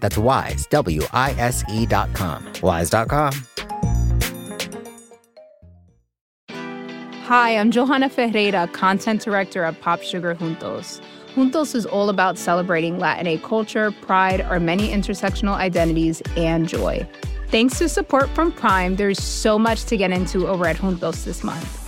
That's wise, W I S E.com. Wise.com. Hi, I'm Johanna Ferreira, content director at Pop Sugar Juntos. Juntos is all about celebrating Latin culture, pride, our many intersectional identities, and joy. Thanks to support from Prime, there's so much to get into over at Juntos this month.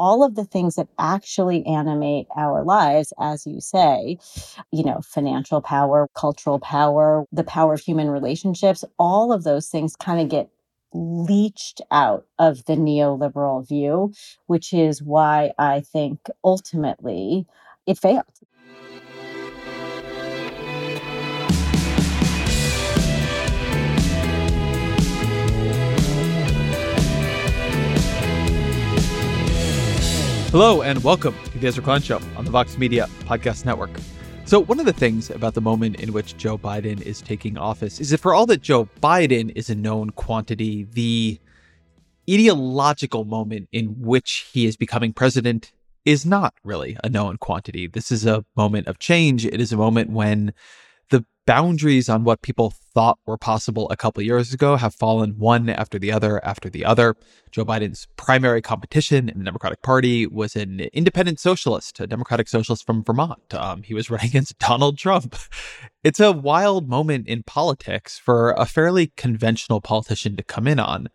All of the things that actually animate our lives, as you say, you know, financial power, cultural power, the power of human relationships, all of those things kind of get leached out of the neoliberal view, which is why I think ultimately it failed. Hello and welcome to the Ezra Klein Show on the Vox Media Podcast Network. So, one of the things about the moment in which Joe Biden is taking office is that for all that Joe Biden is a known quantity, the ideological moment in which he is becoming president is not really a known quantity. This is a moment of change. It is a moment when boundaries on what people thought were possible a couple years ago have fallen one after the other after the other. Joe Biden's primary competition in the Democratic Party was an independent socialist, a Democratic socialist from Vermont. Um, he was running against Donald Trump. It's a wild moment in politics for a fairly conventional politician to come in on.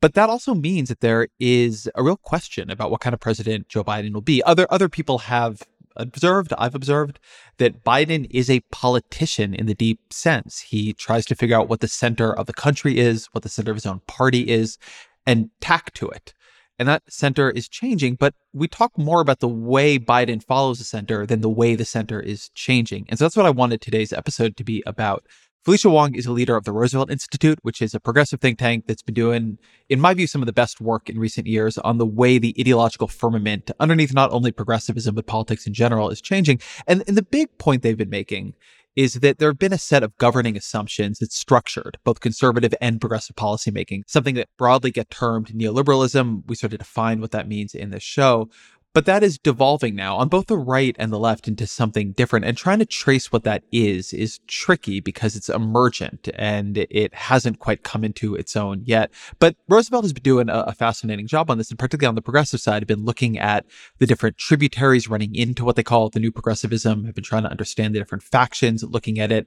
But that also means that there is a real question about what kind of president Joe Biden will be. Other other people have observed, I've observed that Biden is a politician in the deep sense. He tries to figure out what the center of the country is, what the center of his own party is, and tack to it. And that center is changing, but we talk more about the way Biden follows the center than the way the center is changing. And so that's what I wanted today's episode to be about. Felicia Wong is a leader of the Roosevelt Institute, which is a progressive think tank that's been doing, in my view, some of the best work in recent years on the way the ideological firmament underneath not only progressivism, but politics in general is changing. And, and the big point they've been making is that there have been a set of governing assumptions that structured both conservative and progressive policymaking, something that broadly get termed neoliberalism. We sort of define what that means in this show. But that is devolving now on both the right and the left into something different. And trying to trace what that is is tricky because it's emergent and it hasn't quite come into its own yet. But Roosevelt has been doing a, fascinating job on this, and particularly on the progressive side, have been looking at the different tributaries running into what they call the new progressivism, have been trying to understand the different factions, looking at it.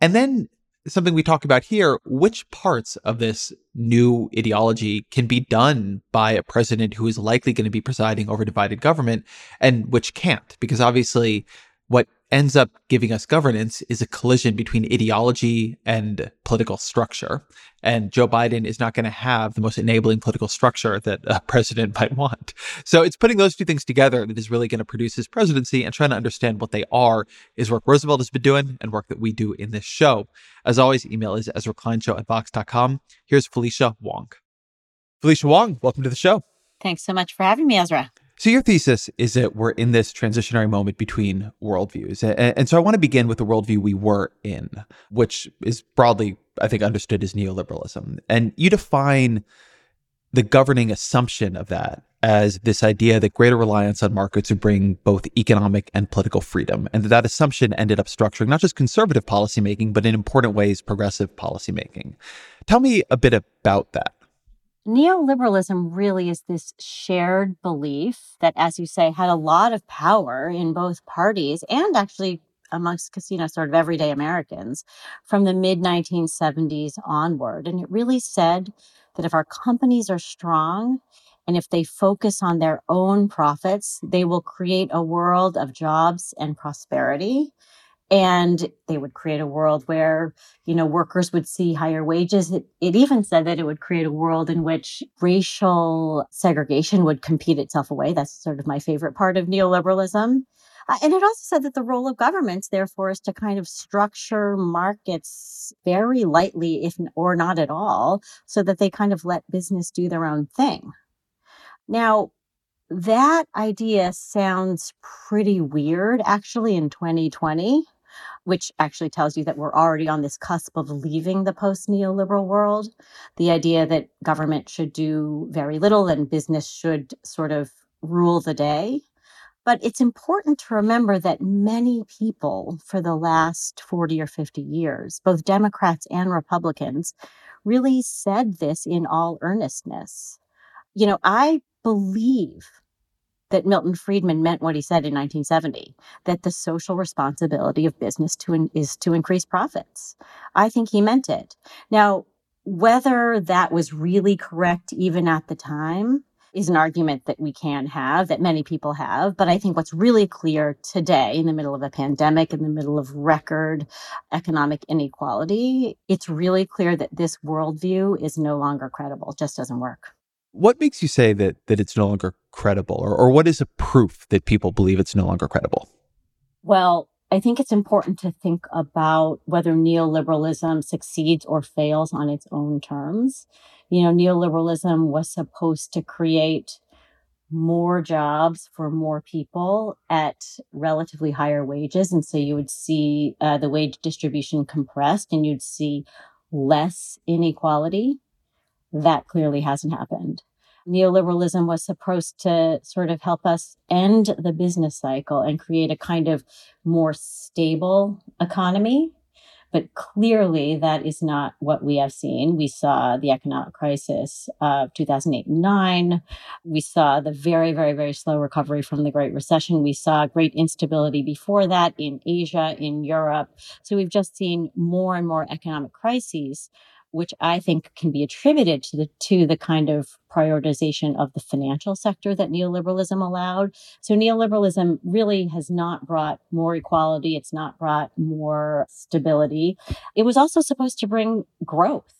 And then something we talk about here, which parts of this new ideology can be done by a president who is likely going to be presiding over divided government and which can't? Because obviously, what ends up giving us governance is a collision between ideology and political structure. And Joe Biden is not going to have the most enabling political structure that a president might want. So it's putting those two things together that is really going to produce his presidency and trying to understand what they are is work Roosevelt has been doing and work that we do in this show. As always, email is Ezra Klein at Vox.com. Here's Felicia Wong. Felicia Wong, welcome to the show. Thanks so much for having me, Ezra. So, your thesis is that we're in this transitionary moment between worldviews. And, so, I want to begin with the worldview we were in, which is broadly, I think, understood as neoliberalism. And you define the governing assumption of that as this idea that greater reliance on markets would bring both economic and political freedom. And that, that assumption ended up structuring not just conservative policymaking, but in important ways, progressive policymaking. Tell me a bit about that neoliberalism really is this shared belief that, as you say, had a lot of power in both parties and actually amongst know sort of everyday Americans from the mid 1970s onward, and it really said that if our companies are strong and if they focus on their own profits, they will create a world of jobs and prosperity and they would create a world where you know workers would see higher wages. It, it, even said that it would create a world in which racial segregation would compete itself away. That's sort of my favorite part of neoliberalism. Uh, and it also said that the role of governments therefore is to kind of structure markets very lightly if or not at all so that they kind of let business do their own thing. Now that idea sounds pretty weird actually in 2020 which actually tells you that we're already on this cusp of leaving the post neoliberal world. The idea that government should do very little and business should sort of rule the day. But it's important to remember that many people for the last 40 or 50 years, both Democrats and Republicans, really said this in all earnestness. You know, I believe that Milton Friedman meant what he said in 1970 that the social responsibility of business to in, is to increase profits. I think he meant it. Now, whether that was really correct even at the time is an argument that we can have, that many people have. But I think what's really clear today, in the middle of a pandemic, in the middle of record economic inequality, it's really clear that this worldview is no longer credible, it just doesn't work. What makes you say that that it's no longer credible, or, or what is a proof that people believe it's no longer credible? Well, I think it's important to think about whether neoliberalism succeeds or fails on its own terms. You know, neoliberalism was supposed to create more jobs for more people at relatively higher wages. And so you would see uh, the wage distribution compressed and you'd see less inequality that clearly hasn't happened. Neoliberalism was supposed to sort of help us end the business cycle and create a kind of more stable economy. But clearly, that is not what we have seen. We saw the economic crisis of 2008 and 9. We saw the very, very, very slow recovery from the Great Recession. We saw great instability before that in Asia, in Europe. So we've just seen more and more economic crises which I think can be attributed to the to the kind of prioritization of the financial sector that neoliberalism allowed. So neoliberalism really has not brought more equality, it's not brought more stability. It was also supposed to bring growth.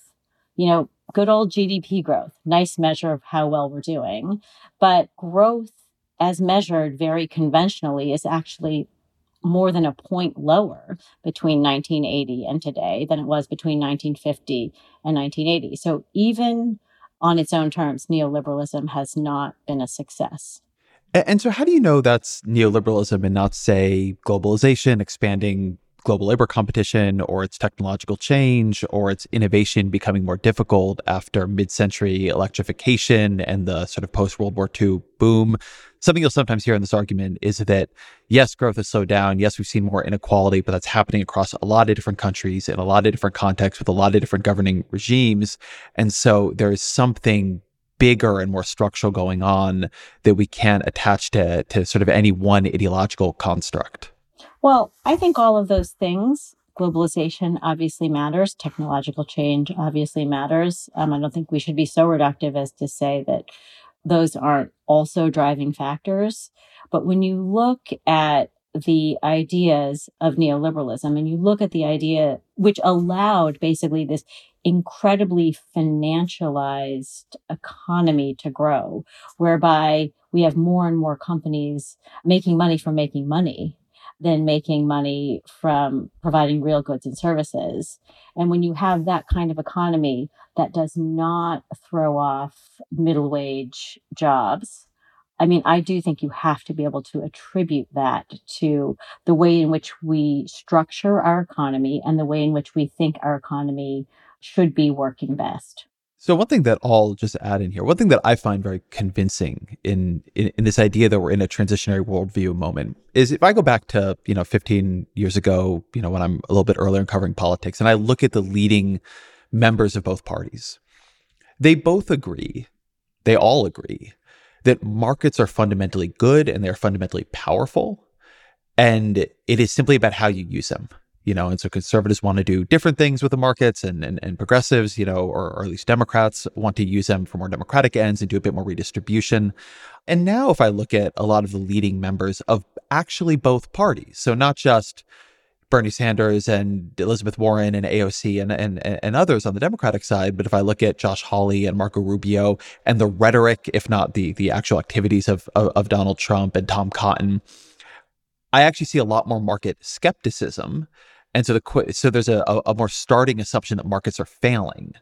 You know, good old GDP growth, nice measure of how well we're doing, but growth as measured very conventionally is actually more than a point lower between 1980 and today than it was between 1950 and 1980. So even on its own terms, neoliberalism has not been a success. And so, how do you know that's neoliberalism and not, say, globalization, expanding global labor competition or its technological change or its innovation becoming more difficult after mid century electrification and the sort of post World War II boom. Something you'll sometimes hear in this argument is that yes, growth has slowed down. Yes, we've seen more inequality, but that's happening across a lot of different countries in a lot of different contexts with a lot of different governing regimes. And so there is something bigger and more structural going on that we can't attach to, to sort of any one ideological construct. Well, I think all of those things, globalization obviously matters, technological change obviously matters. Um, I don't think we should be so reductive as to say that those aren't also driving factors. But when you look at the ideas of neoliberalism and you look at the idea which allowed basically this incredibly financialized economy to grow, whereby we have more and more companies making money from making money than making money from providing real goods and services. And when you have that kind of economy that does not throw off middle wage jobs, I mean, I do think you have to be able to attribute that to the way in which we structure our economy and the way in which we think our economy should be working best. So one thing that I'll just add in here, one thing that I find very convincing in, in, in this idea that we're in a transitionary worldview moment is if I go back to, you know, 15 years ago, you know, when I'm a little bit earlier in covering politics and I look at the leading members of both parties, they both agree, they all agree that markets are fundamentally good and they're fundamentally powerful And it is simply about how you use them. You know, and so conservatives want to do different things with the markets and, and, and progressives, you know, or, or at least Democrats want to use them for more democratic ends and do a bit more redistribution. And now, if I look at a lot of the leading members of actually both parties, so not just Bernie Sanders and Elizabeth Warren and AOC and, and, and others on the Democratic side. But if I look at Josh Hawley and Marco Rubio and the rhetoric, if not the, the actual activities of, of, of Donald Trump and Tom Cotton, I actually see a lot more market skepticism. And so the so there's a, a more starting assumption that markets are failing.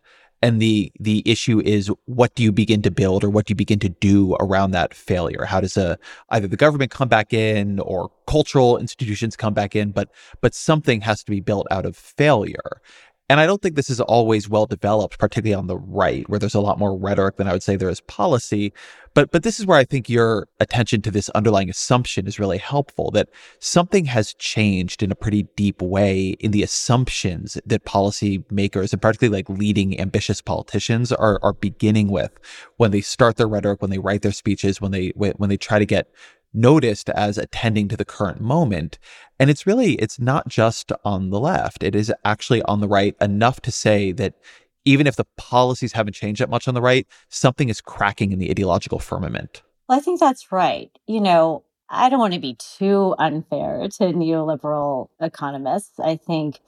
And the the issue is what do you begin to build or what do you begin to do around that failure? How does a either the government come back in or cultural institutions come back in but but something has to be built out of failure and I don't think this is always well developed, particularly on the right, where there's a lot more rhetoric than I would say there is policy. But but this is where I think your attention to this underlying assumption is really helpful that something has changed in a pretty deep way in the assumptions that policymakers and particularly like leading ambitious politicians are are beginning with when they start their rhetoric, when they write their speeches, when they when they try to get noticed as attending to the current moment. And it's really, it's not just on the left. It is actually on the right enough to say that even if the policies haven't changed that much on the right, something is cracking in the ideological firmament. Well, I think that's right. You know, I don't want to be too unfair to neoliberal economists. I think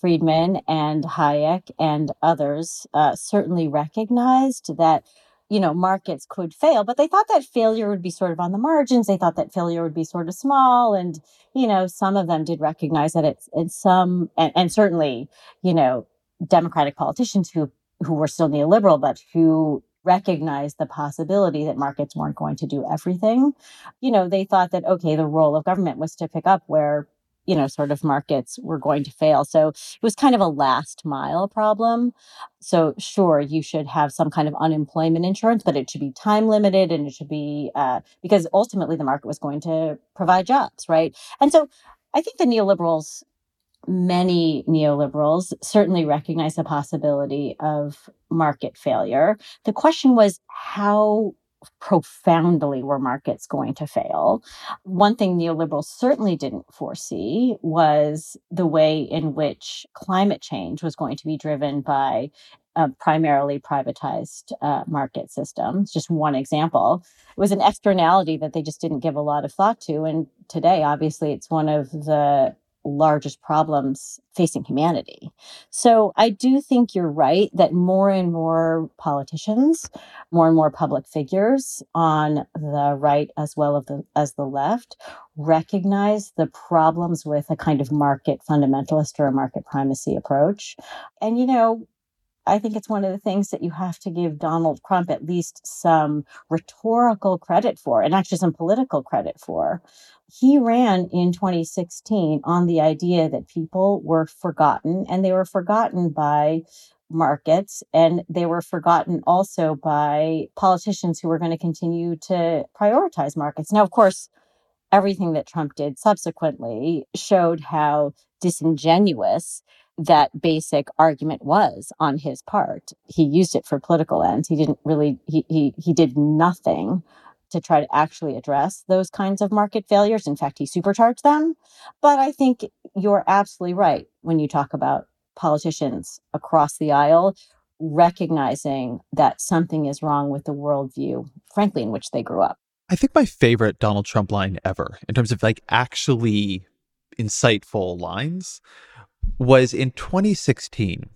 Friedman and Hayek and others uh, certainly recognized that you know, markets could fail, but they thought that failure would be sort of on the margins. They thought that failure would be sort of small. And, you know, some of them did recognize that it's, it's some, and, and certainly, you know, Democratic politicians who, who were still neoliberal, but who recognized the possibility that markets weren't going to do everything. You know, they thought that, okay, the role of government was to pick up where you know, sort of markets were going to fail. So it was kind of a last mile problem. So, sure, you should have some kind of unemployment insurance, but it should be time limited and it should be uh, because ultimately the market was going to provide jobs, right? And so I think the neoliberals, many neoliberals, certainly recognize the possibility of market failure. The question was how profoundly were markets going to fail. One thing neoliberals certainly didn't foresee was the way in which climate change was going to be driven by a primarily privatized uh, market systems. Just one example. It was an externality that they just didn't give a lot of thought to. And today, obviously, it's one of the largest problems facing humanity. So I do think you're right that more and more politicians, more and more public figures on the right as well as the as the left recognize the problems with a kind of market fundamentalist or a market primacy approach. And you know, I think it's one of the things that you have to give Donald Trump at least some rhetorical credit for, and actually some political credit for. He ran in 2016 on the idea that people were forgotten, and they were forgotten by markets, and they were forgotten also by politicians who were going to continue to prioritize markets. Now, of course, everything that Trump did subsequently showed how disingenuous that basic argument was on his part. He used it for political ends. He didn't really he he he did nothing to try to actually address those kinds of market failures. In fact, he supercharged them. But I think you're absolutely right when you talk about politicians across the aisle recognizing that something is wrong with the worldview, frankly, in which they grew up. I think my favorite Donald Trump line ever, in terms of like actually insightful lines, was in 2016.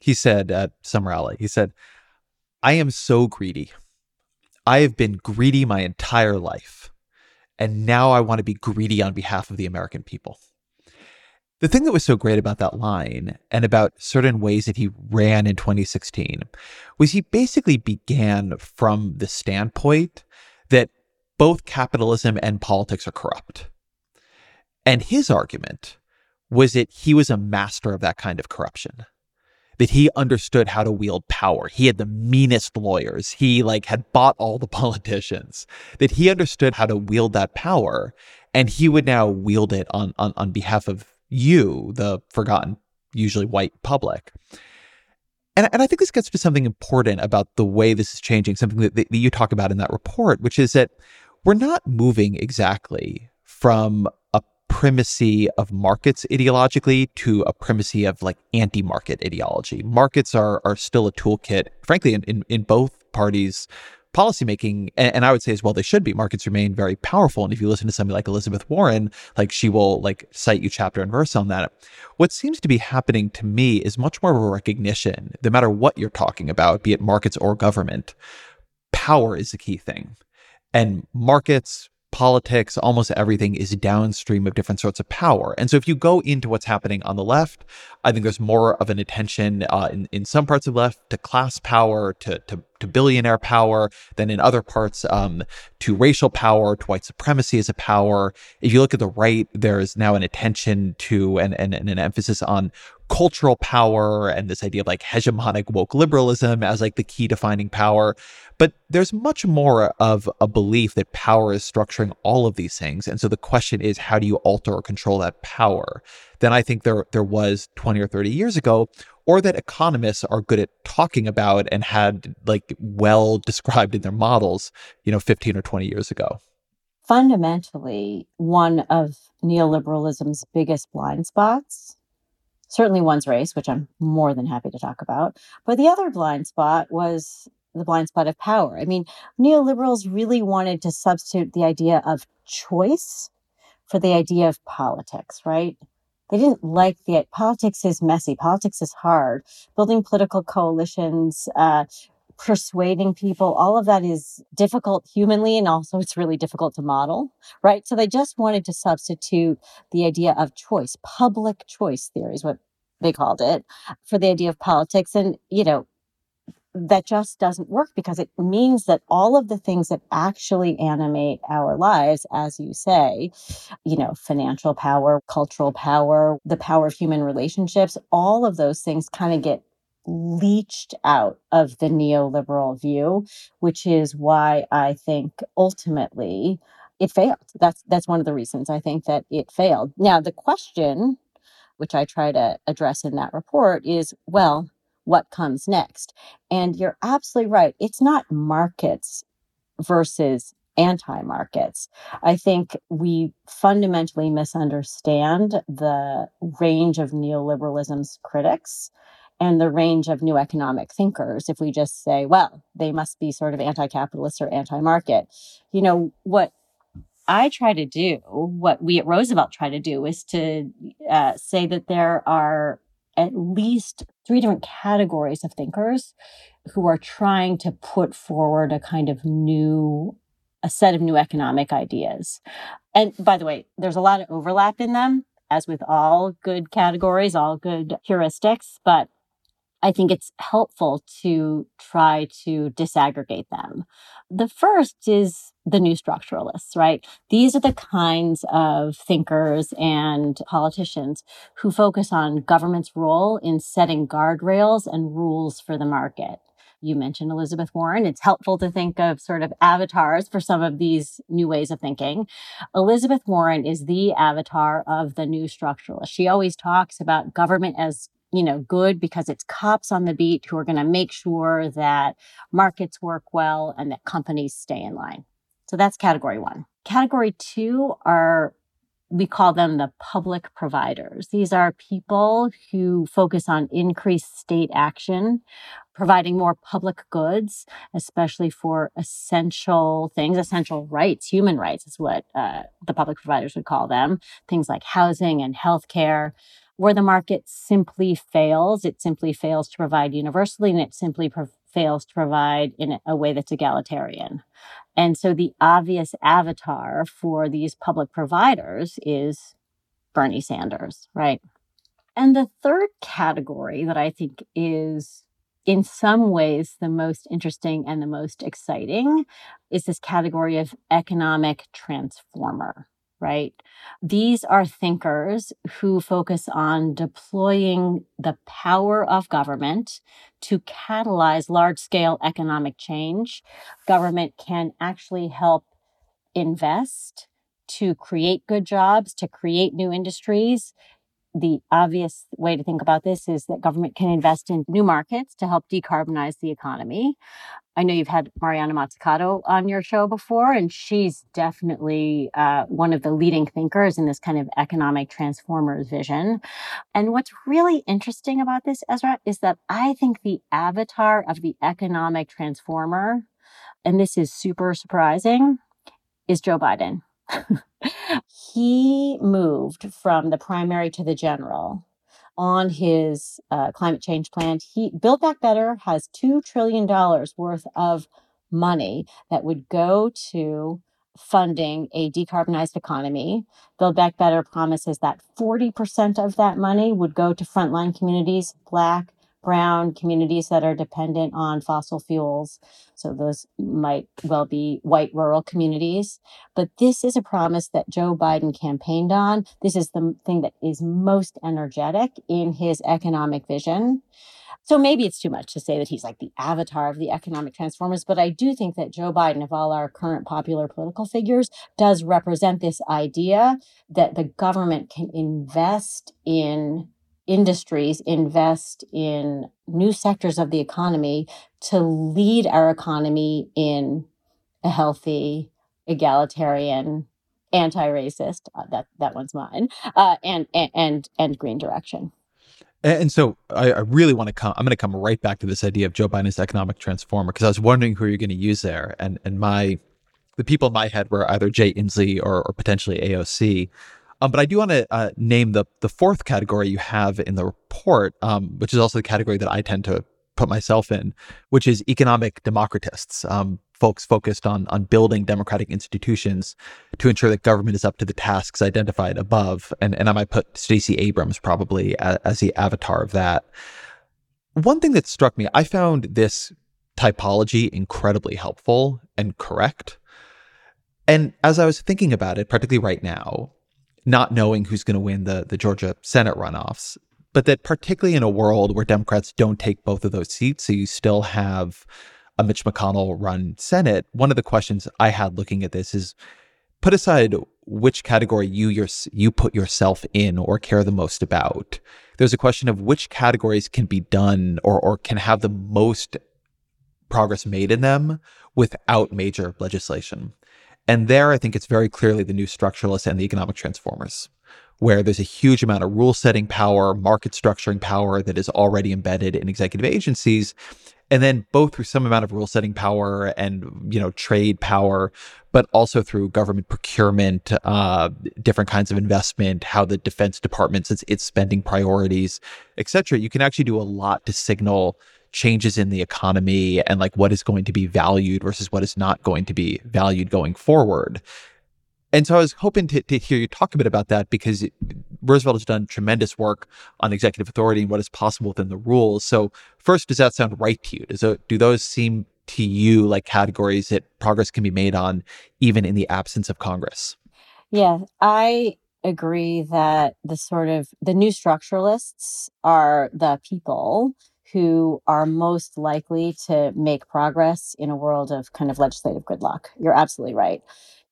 He said at some rally, he said, I am so greedy. I have been greedy my entire life. And now I want to be greedy on behalf of the American people. The thing that was so great about that line and about certain ways that he ran in 2016 was he basically began from the standpoint that both capitalism and politics are corrupt. And his argument was that he was a master of that kind of corruption that he understood how to wield power. He had the meanest lawyers. He like had bought all the politicians. That he understood how to wield that power and he would now wield it on on, on behalf of you, the forgotten, usually white public. And, and I think this gets to something important about the way this is changing, something that, that you talk about in that report, which is that we're not moving exactly from primacy of markets ideologically to a primacy of like anti-market ideology. Markets are are still a toolkit, frankly, in, in, in both parties policymaking, and, and I would say as well they should be. Markets remain very powerful, and if you listen to somebody like Elizabeth Warren, like she will like cite you chapter and verse on that. What seems to be happening to me is much more of a recognition, no matter what you're talking about, be it markets or government, power is the key thing, and markets politics, almost everything is downstream of different sorts of power. And so if you go into what's happening on the left, I think there's more of an attention uh, in, in some parts of the left to class power, to, to, to billionaire power, than in other parts um, to racial power, to white supremacy as a power. If you look at the right, there's now an attention to and, and, and an emphasis on cultural power and this idea of like hegemonic woke liberalism as like the key defining power. But there's much more of a belief that power is structuring all of these things. And so the question is, how do you alter or control that power? Than I think there, there was 20 or 30 years ago, or that economists are good at talking about and had like well described in their models, you know, 15 or 20 years ago. Fundamentally, one of neoliberalism's biggest blind spots certainly one's race, which I'm more than happy to talk about. But the other blind spot was the blind spot of power. I mean, neoliberals really wanted to substitute the idea of choice for the idea of politics, right? They didn't like the politics is messy, politics is hard. Building political coalitions, uh, persuading people, all of that is difficult humanly, and also it's really difficult to model, right? So they just wanted to substitute the idea of choice, public choice theory is what they called it, for the idea of politics. And, you know, that just doesn't work because it means that all of the things that actually animate our lives, as you say, you know, financial power, cultural power, the power of human relationships, all of those things kind of get leached out of the neoliberal view, which is why I think ultimately it failed. That's that's one of the reasons I think that it failed. Now the question, which I try to address in that report, is well, what comes next. And you're absolutely right. It's not markets versus anti markets. I think we fundamentally misunderstand the range of neoliberalism's critics and the range of new economic thinkers if we just say, well, they must be sort of anti capitalist or anti market. You know, what I try to do, what we at Roosevelt try to do, is to uh, say that there are at least three different categories of thinkers who are trying to put forward a kind of new a set of new economic ideas. And by the way, there's a lot of overlap in them as with all good categories, all good heuristics, but I think it's helpful to try to disaggregate them. The first is the new structuralists, right? These are the kinds of thinkers and politicians who focus on government's role in setting guardrails and rules for the market. You mentioned Elizabeth Warren. It's helpful to think of sort of avatars for some of these new ways of thinking. Elizabeth Warren is the avatar of the new structuralist. She always talks about government as you know, good because it's cops on the beat who are going to make sure that markets work well and that companies stay in line. So that's category one. Category two are we call them the public providers. These are people who focus on increased state action, providing more public goods, especially for essential things, essential rights, human rights is what uh, the public providers would call them, things like housing and healthcare where the market simply fails, it simply fails to provide universally and it simply pro- fails to provide in a way that's egalitarian. And so the obvious avatar for these public providers is Bernie Sanders, right? And the third category that I think is in some ways the most interesting and the most exciting is this category of economic transformer right? These are thinkers who focus on deploying the power of government to catalyze large scale economic change. Government can actually help invest to create good jobs, to create new industries. The obvious way to think about this is that government can invest in new markets to help decarbonize the economy. I know you've had Mariana Mazzucato on your show before, and she's definitely uh, one of the leading thinkers in this kind of economic transformers vision. And what's really interesting about this, Ezra, is that I think the avatar of the economic transformer, and this is super surprising, is Joe Biden. he moved from the primary to the general on his uh, climate change plan. He Build Back Better has two trillion dollars worth of money that would go to funding a decarbonized economy. Build Back Better promises that 40% of that money would go to frontline communities, Black, brown communities that are dependent on fossil fuels. So those might well be white rural communities. But this is a promise that Joe Biden campaigned on. This is the thing that is most energetic in his economic vision. So maybe it's too much to say that he's like the avatar of the economic transformers, but I do think that Joe Biden, of all our current popular political figures, does represent this idea that the government can invest in industries invest in new sectors of the economy to lead our economy in a healthy, egalitarian, anti-racist uh, that that one's mine uh, and, and and green direction. And so I, I really want to come. I'm going to come right back to this idea of Joe Biden's economic transformer because I was wondering who you're going to use there, and and my the people in my head were either Jay Inslee or, or potentially AOC. Um, but I do want to uh, name the the fourth category you have in the report, um, which is also the category that I tend to put myself in, which is economic democratists, um, folks focused on on building democratic institutions to ensure that government is up to the tasks identified above. And and I might put Stacey Abrams probably as, as the avatar of that. One thing that struck me, I found this typology incredibly helpful and correct. And as I was thinking about it, particularly right now, not knowing who's going to win the, the Georgia Senate runoffs. But that particularly in a world where Democrats don't take both of those seats, so you still have a Mitch McConnell run Senate, one of the questions I had looking at this is put aside which category you your, you put yourself in or care the most about. There's a question of which categories can be done or or can have the most progress made in them without major legislation. And there, I think it's very clearly the new structuralists and the economic transformers, where there's a huge amount of rule setting power, market structuring power that is already embedded in executive agencies. And then both through some amount of rule setting power and, you know, trade power, but also through government procurement, uh, different kinds of investment, how the defense department sets its spending priorities, et cetera. You can actually do a lot to signal changes in the economy and like what is going to be valued versus what is not going to be valued going forward. And so I was hoping to, to hear you talk a bit about that because Roosevelt has done tremendous work on executive authority and what is possible within the rules. So first, does that sound right to you? Does it, do those seem to you like categories that progress can be made on even in the absence of Congress? Yeah, I agree that the sort of the new structuralists are the people who are most likely to make progress in a world of kind of legislative gridlock. You're absolutely right.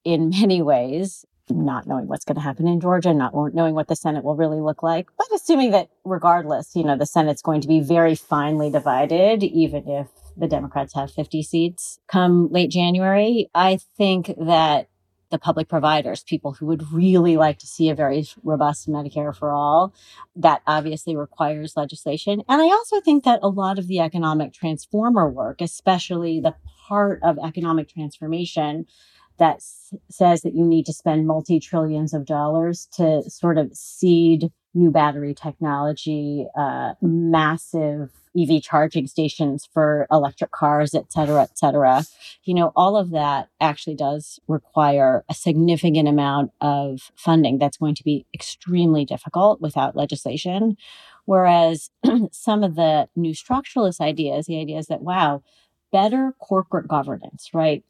In many ways, not knowing what's going to happen in Georgia, not knowing what the Senate will really look like, but assuming that regardless, you know, the Senate's going to be very finely divided, even if the Democrats have 50 seats come late January. I think that the public providers, people who would really like to see a very robust Medicare for all. That obviously requires legislation. And I also think that a lot of the economic transformer work, especially the part of economic transformation that s- says that you need to spend multi trillions of dollars to sort of seed new battery technology, uh, massive EV charging stations for electric cars, et cetera, et cetera. You know, all of that actually does require a significant amount of funding that's going to be extremely difficult without legislation. Whereas some of the new structuralist ideas, the ideas that, wow, better corporate governance, right?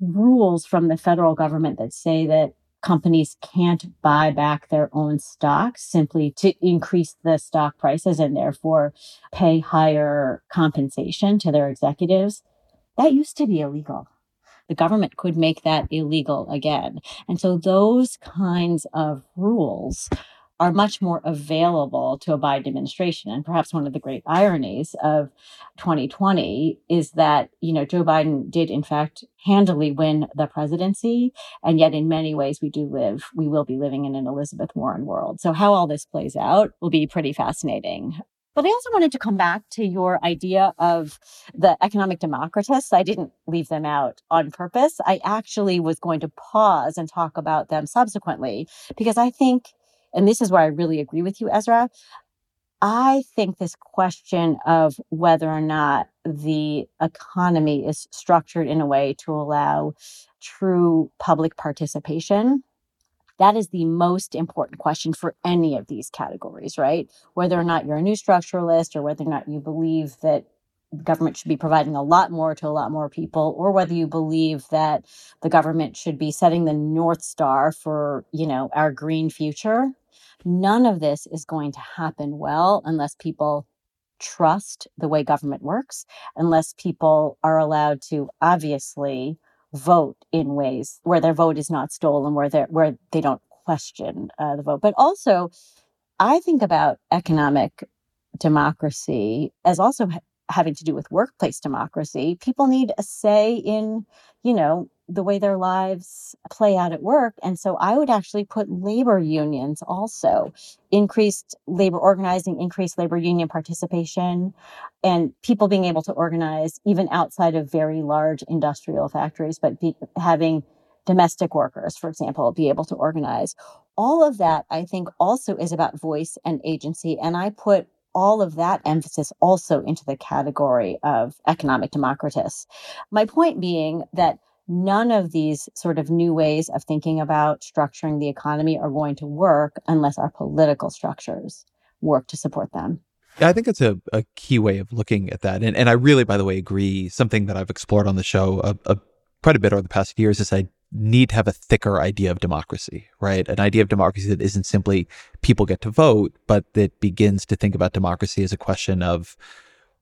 Rules from the federal government that say that companies can't buy back their own stock simply to increase the stock prices and therefore pay higher compensation to their executives. That used to be illegal. The government could make that illegal again. And so those kinds of rules are much more available to a Biden administration. And perhaps one of the great ironies of 2020 is that, you know, Joe Biden did in fact handily win the presidency. And yet in many ways we do live, we will be living in an Elizabeth Warren world. So how all this plays out will be pretty fascinating. But I also wanted to come back to your idea of the economic democratists. I didn't leave them out on purpose. I actually was going to pause and talk about them subsequently because I think, and this is where I really agree with you, Ezra. I think this question of whether or not the economy is structured in a way to allow true public participation that is the most important question for any of these categories, right? Whether or not you're a new structuralist or whether or not you believe that government should be providing a lot more to a lot more people or whether you believe that the government should be setting the north star for you know our green future none of this is going to happen well unless people trust the way government works unless people are allowed to obviously vote in ways where their vote is not stolen, where they where they don't question uh, the vote. But also, I think about economic democracy as also having to do with workplace democracy. People need a say in, you know, the way their lives play out at work. And so I would actually put labor unions also, increased labor organizing, increased labor union participation, and people being able to organize even outside of very large industrial factories, but be, having domestic workers, for example, be able to organize. All of that, I think, also is about voice and agency. And I put all of that emphasis also into the category of economic democratists. My point being that none of these sort of new ways of thinking about structuring the economy are going to work unless our political structures work to support them. I think it's a, a key way of looking at that. And, and I really, by the way, agree. Something that I've explored on the show a, a, quite a bit over the past years is I need to have a thicker idea of democracy, right? An idea of democracy that isn't simply people get to vote, but that begins to think about democracy as a question of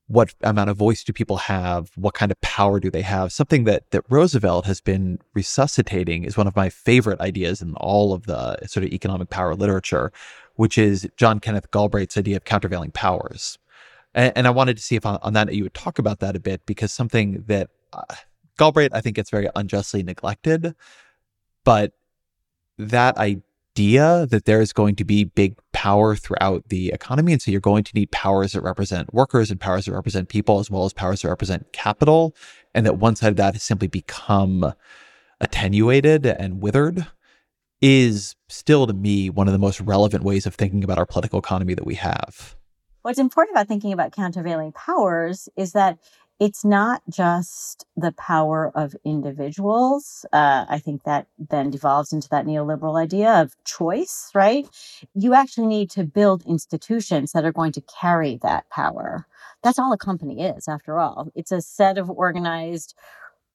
what amount of voice do people have? What kind of power do they have? Something that that Roosevelt has been resuscitating is one of my favorite ideas in all of the sort of economic power literature, which is John Kenneth Galbraith's idea of countervailing powers. And, and I wanted to see if on, on, that you would talk about that a bit because something that uh, Galbraith I think gets very unjustly neglected, but that idea that there is going to be big power throughout the economy. And so you're going to need powers that represent workers and powers that represent people, as well as powers that represent capital. And that one side of that has simply become attenuated and withered is still to me one of the most relevant ways of thinking about our political economy that we have. What's important about thinking about countervailing powers is that it's not just the power of individuals. Uh, I think that then devolves into that neoliberal idea of choice, right? You actually need to build institutions that are going to carry that power. That's all a company is, after all. It's a set of organized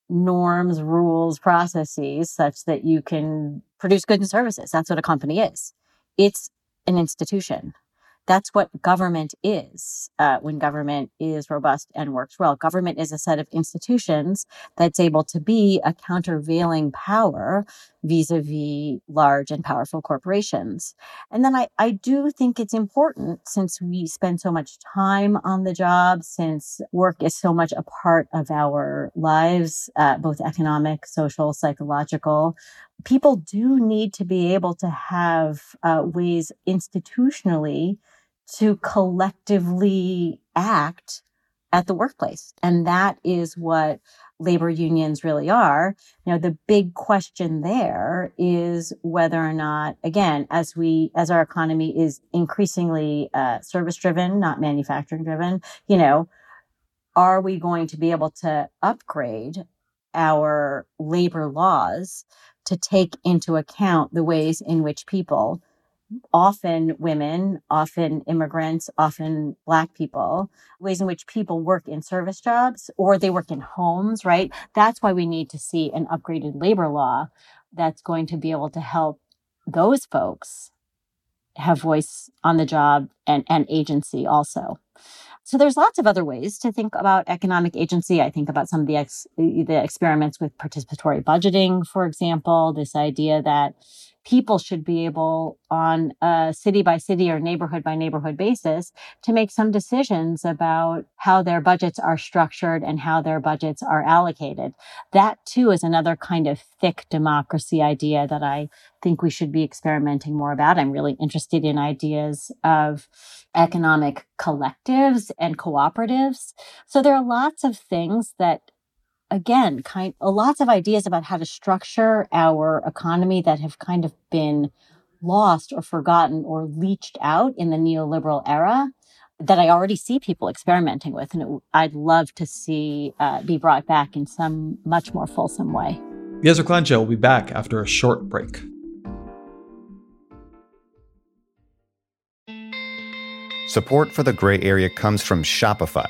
norms, rules, processes such that you can produce goods and services. That's what a company is. It's an institution. That's what government is uh, when government is robust and works well. Government is a set of institutions that's able to be a countervailing power vis a vis large and powerful corporations. And then I, I do think it's important since we spend so much time on the job, since work is so much a part of our lives, uh, both economic, social, psychological, people do need to be able to have uh, ways institutionally to collectively act at the workplace. And that is what labor unions really are. You know, the big question there is whether or not, again, as we, as our economy is increasingly uh, service driven, not manufacturing driven, you know, are we going to be able to upgrade our labor laws to take into account the ways in which people often women, often immigrants, often Black people, ways in which people work in service jobs or they work in homes, right? That's why we need to see an upgraded labor law that's going to be able to help those folks have voice on the job and, and agency also. So there's lots of other ways to think about economic agency. I think about some of the ex, the experiments with participatory budgeting, for example, this idea that people should be able on a city by city or neighborhood by neighborhood basis to make some decisions about how their budgets are structured and how their budgets are allocated. That too is another kind of thick democracy idea that I think we should be experimenting more about. I'm really interested in ideas of economic collectives and cooperatives. So there are lots of things that again, kind uh, lots of ideas about how to structure our economy that have kind of been lost or forgotten or leached out in the neoliberal era that I already see people experimenting with, and it, I'd love to see uh, be brought back in some much more fulsome way. The Ezra Klein Show will be back after a short break. Support for the gray area comes from Shopify.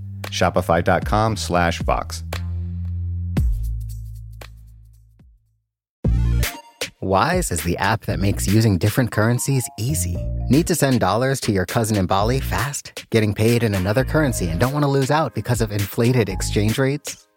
Shopify.com slash Vox. Wise is the app that makes using different currencies easy. Need to send dollars to your cousin in Bali fast? Getting paid in another currency and don't want to lose out because of inflated exchange rates?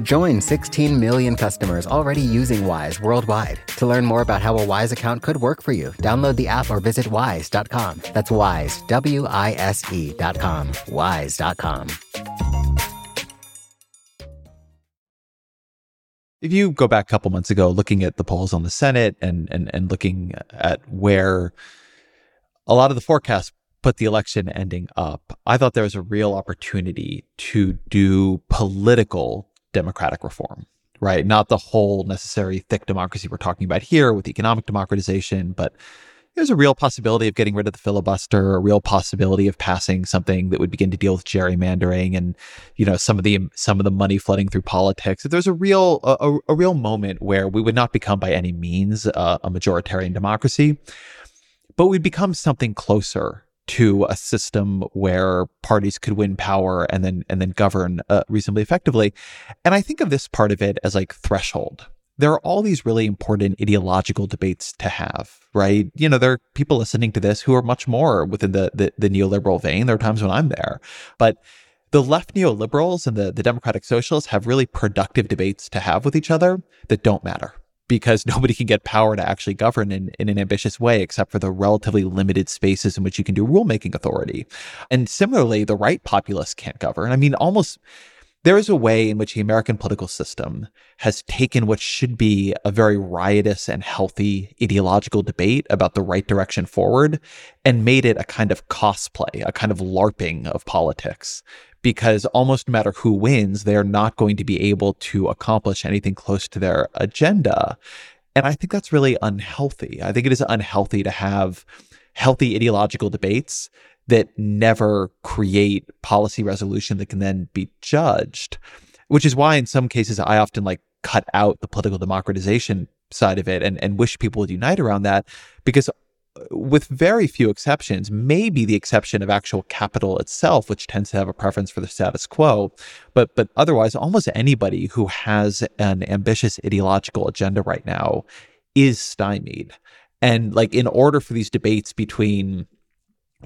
Join 16 million customers already using Wise worldwide. To learn more about how a Wise account could work for you, download the app or visit wise.com. That's wise, W I S E.com. Wise.com. If you go back a couple months ago, looking at the polls on the Senate and and and looking at where a lot of the forecasts put the election ending up, I thought there was a real opportunity to do political democratic reform, right? Not the whole necessary thick democracy we're talking about here with economic democratization, but there's a real possibility of getting rid of the filibuster, a real possibility of passing something that would begin to deal with gerrymandering and you know some of the some of the money flooding through politics. There's a real a, a real moment where we would not become by any means uh, a majoritarian democracy, but we'd become something closer to a system where parties could win power and then and then govern uh, reasonably effectively. And I think of this part of it as like threshold there are all these really important ideological debates to have, right? You know, there are people listening to this who are much more within the, the, the neoliberal vein. There are times when I'm there, but the left neoliberals and the, the democratic socialists have really productive debates to have with each other that don't matter because nobody can get power to actually govern in, in an ambitious way except for the relatively limited spaces in which you can do rulemaking authority. And similarly, the right populists can't govern. I mean, almost there is a way in which the American political system has taken what should be a very riotous and healthy ideological debate about the right direction forward and made it a kind of cosplay, a kind of LARPing of politics. Because almost no matter who wins, they're not going to be able to accomplish anything close to their agenda. And I think that's really unhealthy. I think it is unhealthy to have healthy ideological debates that never create policy resolution that can then be judged, which is why in some cases I often like cut out the political democratization side of it and, and wish people would unite around that because with very few exceptions, maybe the exception of actual capital itself, which tends to have a preference for the status quo. But but otherwise, almost anybody who has an ambitious ideological agenda right now is stymied. And like in order for these debates between,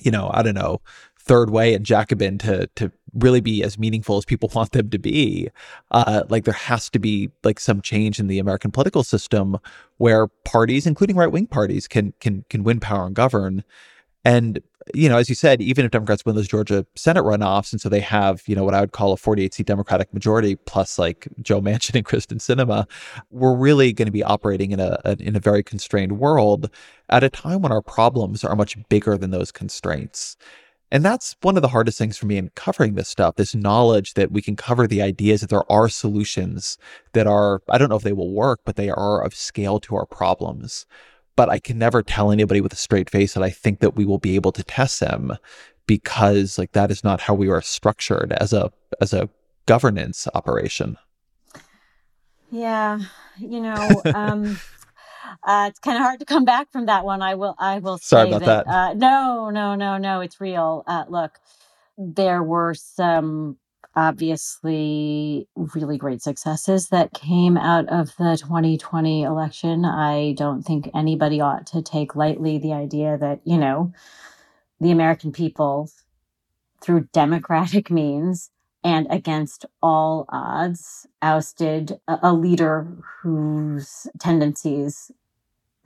you know, I don't know, third way and Jacobin to to really be as meaningful as people want them to be, uh, like there has to be like some change in the American political system where parties, including right wing parties, can can can win power and govern. And you know, as you said, even if Democrats win those Georgia Senate runoffs, and so they have, you know, what I would call a 48 seat Democratic majority plus like Joe Manchin and Kyrsten Sinema, we're really going to be operating in a, a in a very constrained world at a time when our problems are much bigger than those constraints. And that's one of the hardest things for me in covering this stuff this knowledge that we can cover the ideas that there are solutions that are, I don't know if they will work, but they are of scale to our problems. But I can never tell anybody with a straight face that I think that we will be able to test them because like that is not how we are structured as a as a governance operation. Yeah, you know, um uh, it's kind of hard to come back from that one. I will. I will. Sorry about that. that. Uh, no, no, no, no. It's real. Uh, look, there were some obviously really great successes that came out of the 2020 election. I don't think anybody ought to take lightly the idea that you know the American people, through democratic means and against all odds, ousted a, a leader whose tendencies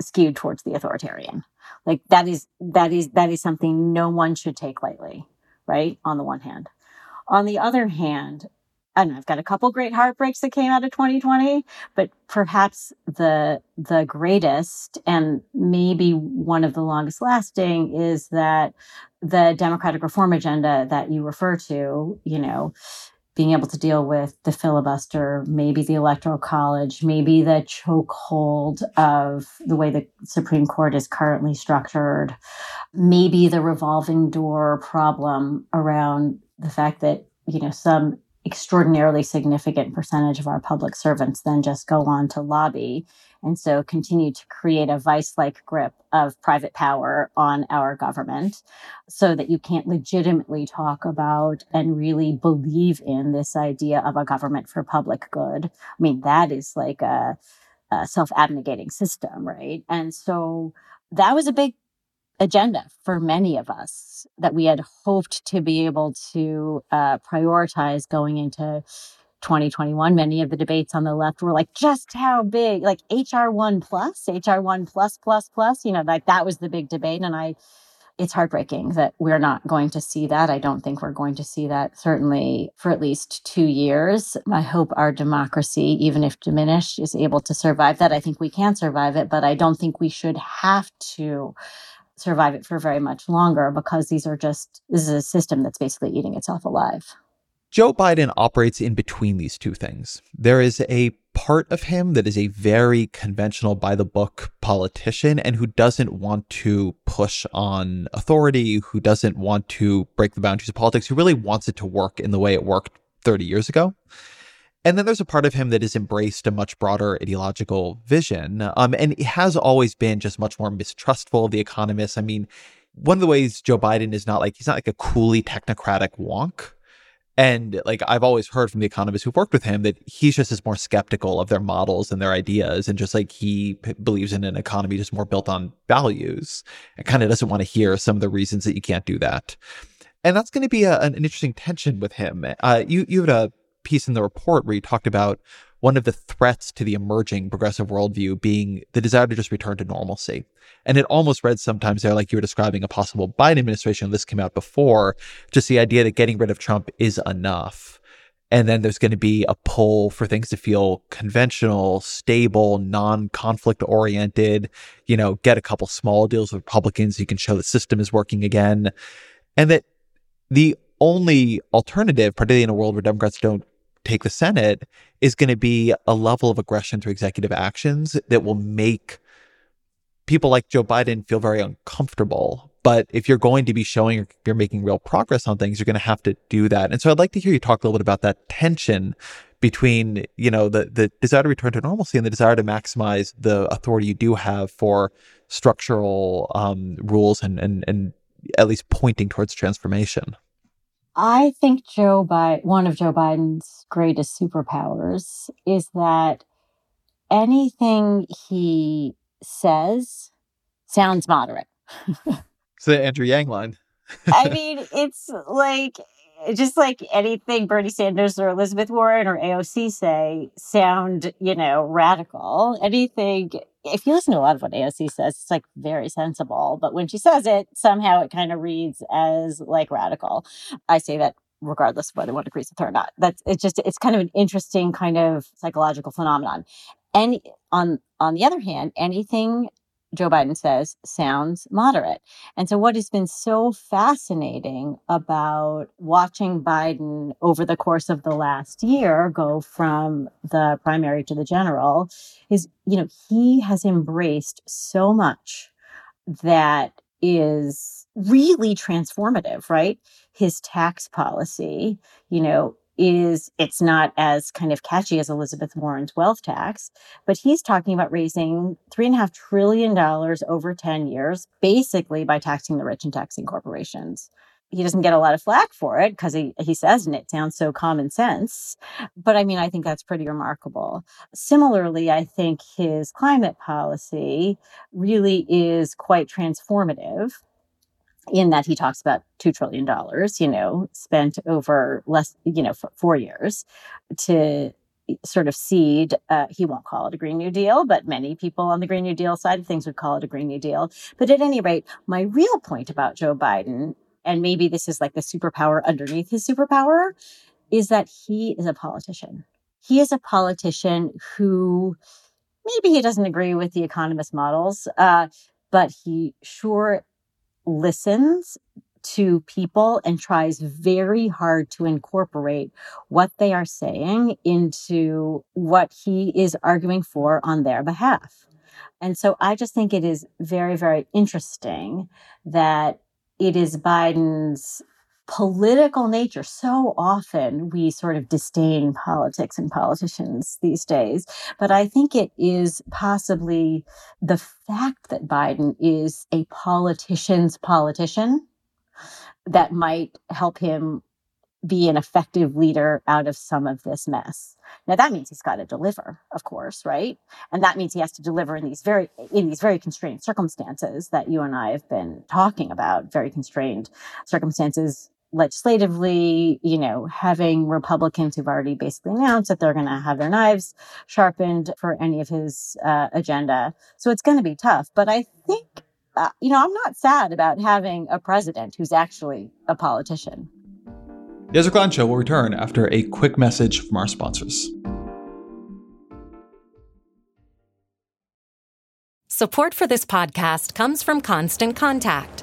skewed towards the authoritarian. Like that is that is that is something no one should take lightly, right? On the one hand. On the other hand, know I've got a couple great heartbreaks that came out of 2020, but perhaps the the greatest and maybe one of the longest lasting is that the democratic reform agenda that you refer to, you know, being able to deal with the filibuster, maybe the electoral college, maybe the chokehold of the way the Supreme Court is currently structured, maybe the revolving door problem around the fact that, you know, some extraordinarily significant percentage of our public servants then just go on to lobby and so continue to create a vice like grip of private power on our government so that you can't legitimately talk about and really believe in this idea of a government for public good. I mean, that is like a, a self abnegating system, right? And so that was a big agenda for many of us that we had hoped to be able to uh, prioritize going into 2021 many of the debates on the left were like just how big like hr1 plus hr1 plus plus plus you know like that was the big debate and i it's heartbreaking that we're not going to see that. I don't think we're going to see that certainly for at least two years. I hope our democracy even if diminished is able to survive that. I think we can survive it but i don't think we should have to survive it for very much longer because these are just this is a system that's basically eating itself alive Joe Biden operates in between these two things. There is a part of him that is a very conventional by the book politician and who doesn't want to push on authority, who doesn't want to break the boundaries of politics, who really wants it to work in the way it worked 30 years ago. And then there's a part of him that has embraced a much broader ideological vision. Um, and has always been just much more mistrustful of the economists. I mean, one of the ways Joe Biden is not like, he's not like a coolly technocratic wonk and like I've always heard from the economists who've worked with him that he's just is more skeptical of their models and their ideas, and just like he p- believes in an economy just more built on values, and kind of doesn't want to hear some of the reasons that you can't do that. And that's going to be a, an interesting tension with him. Uh, you you had a piece in the report where you talked about one of the threats to the emerging progressive worldview being the desire to just return to normalcy. And it almost read sometimes there like you were describing a possible Biden administration. This came out before, just the idea that getting rid of Trump is enough. And then there's going to be a pull for things to feel conventional, stable, non conflict oriented, you know, get a couple small deals with Republicans. So you can show the system is working again. And that the only alternative, particularly in a world where Democrats don't take the Senate is going to be a level of aggression through executive actions that will make people like Joe Biden feel very uncomfortable. But if you're going to be showing you're making real progress on things, you're going to have to do that. And so I'd like to hear you talk a little bit about that tension between you know the the desire to return to normalcy and the desire to maximize the authority you do have for structural um, rules and and and at least pointing towards transformation. I think Joe Biden, one of Joe Biden's greatest superpowers is that anything he says sounds moderate. it's the Andrew Yang line. I mean, it's like just like anything Bernie Sanders or Elizabeth Warren or AOC say sound, you know, radical. Anything, if you listen to a lot of what AOC says, it's like very sensible. But when she says it, somehow it kind of reads as like radical. I say that regardless of whether one agrees with her or not. That's it's just it's kind of an interesting kind of psychological phenomenon. And on on the other hand, anything Joe Biden says sounds moderate. And so, what has been so fascinating about watching Biden over the course of the last year go from the primary to the general is, you know, he has embraced so much that is really transformative, right? His tax policy, you know, is it's not as kind of catchy as Elizabeth Warren's wealth tax, but he's talking about raising three and a half trillion dollars over 10 years, basically by taxing the rich and taxing corporations. He doesn't get a lot of flack for it because he, he says, and it sounds so common sense. But I mean, I think that's pretty remarkable. Similarly, I think his climate policy really is quite transformative in that he talks about $2 trillion, you know, spent over less, you know, four years to sort of seed, uh, he won't call it a Green New Deal, but many people on the Green New Deal side of things would call it a Green New Deal. But at any rate, my real point about Joe Biden, and maybe this is like the superpower underneath his superpower, is that he is a politician. He is a politician who maybe he doesn't agree with the economist models, uh, but he sure listens to people and tries very hard to incorporate what they are saying into what he is arguing for on their behalf. And so I just think it is very, very interesting that it is Biden's political nature. So often we sort of disdain politics and politicians these days. But I think it is possibly the fact that Biden is a politician's politician that might help him be an effective leader out of some of this mess. Now that means he's got to deliver, of course, right? And that means he has to deliver in these very in these very constrained circumstances that you and I have been talking about, very constrained circumstances legislatively, you know, having Republicans who've already basically announced that they're going to have their knives sharpened for any of his uh, agenda. So it's going to be tough. But I think, uh, you know, I'm not sad about having a president who's actually a politician. The Ezra Klein Show will return after a quick message from our sponsors. Support for this podcast comes from Constant Contact.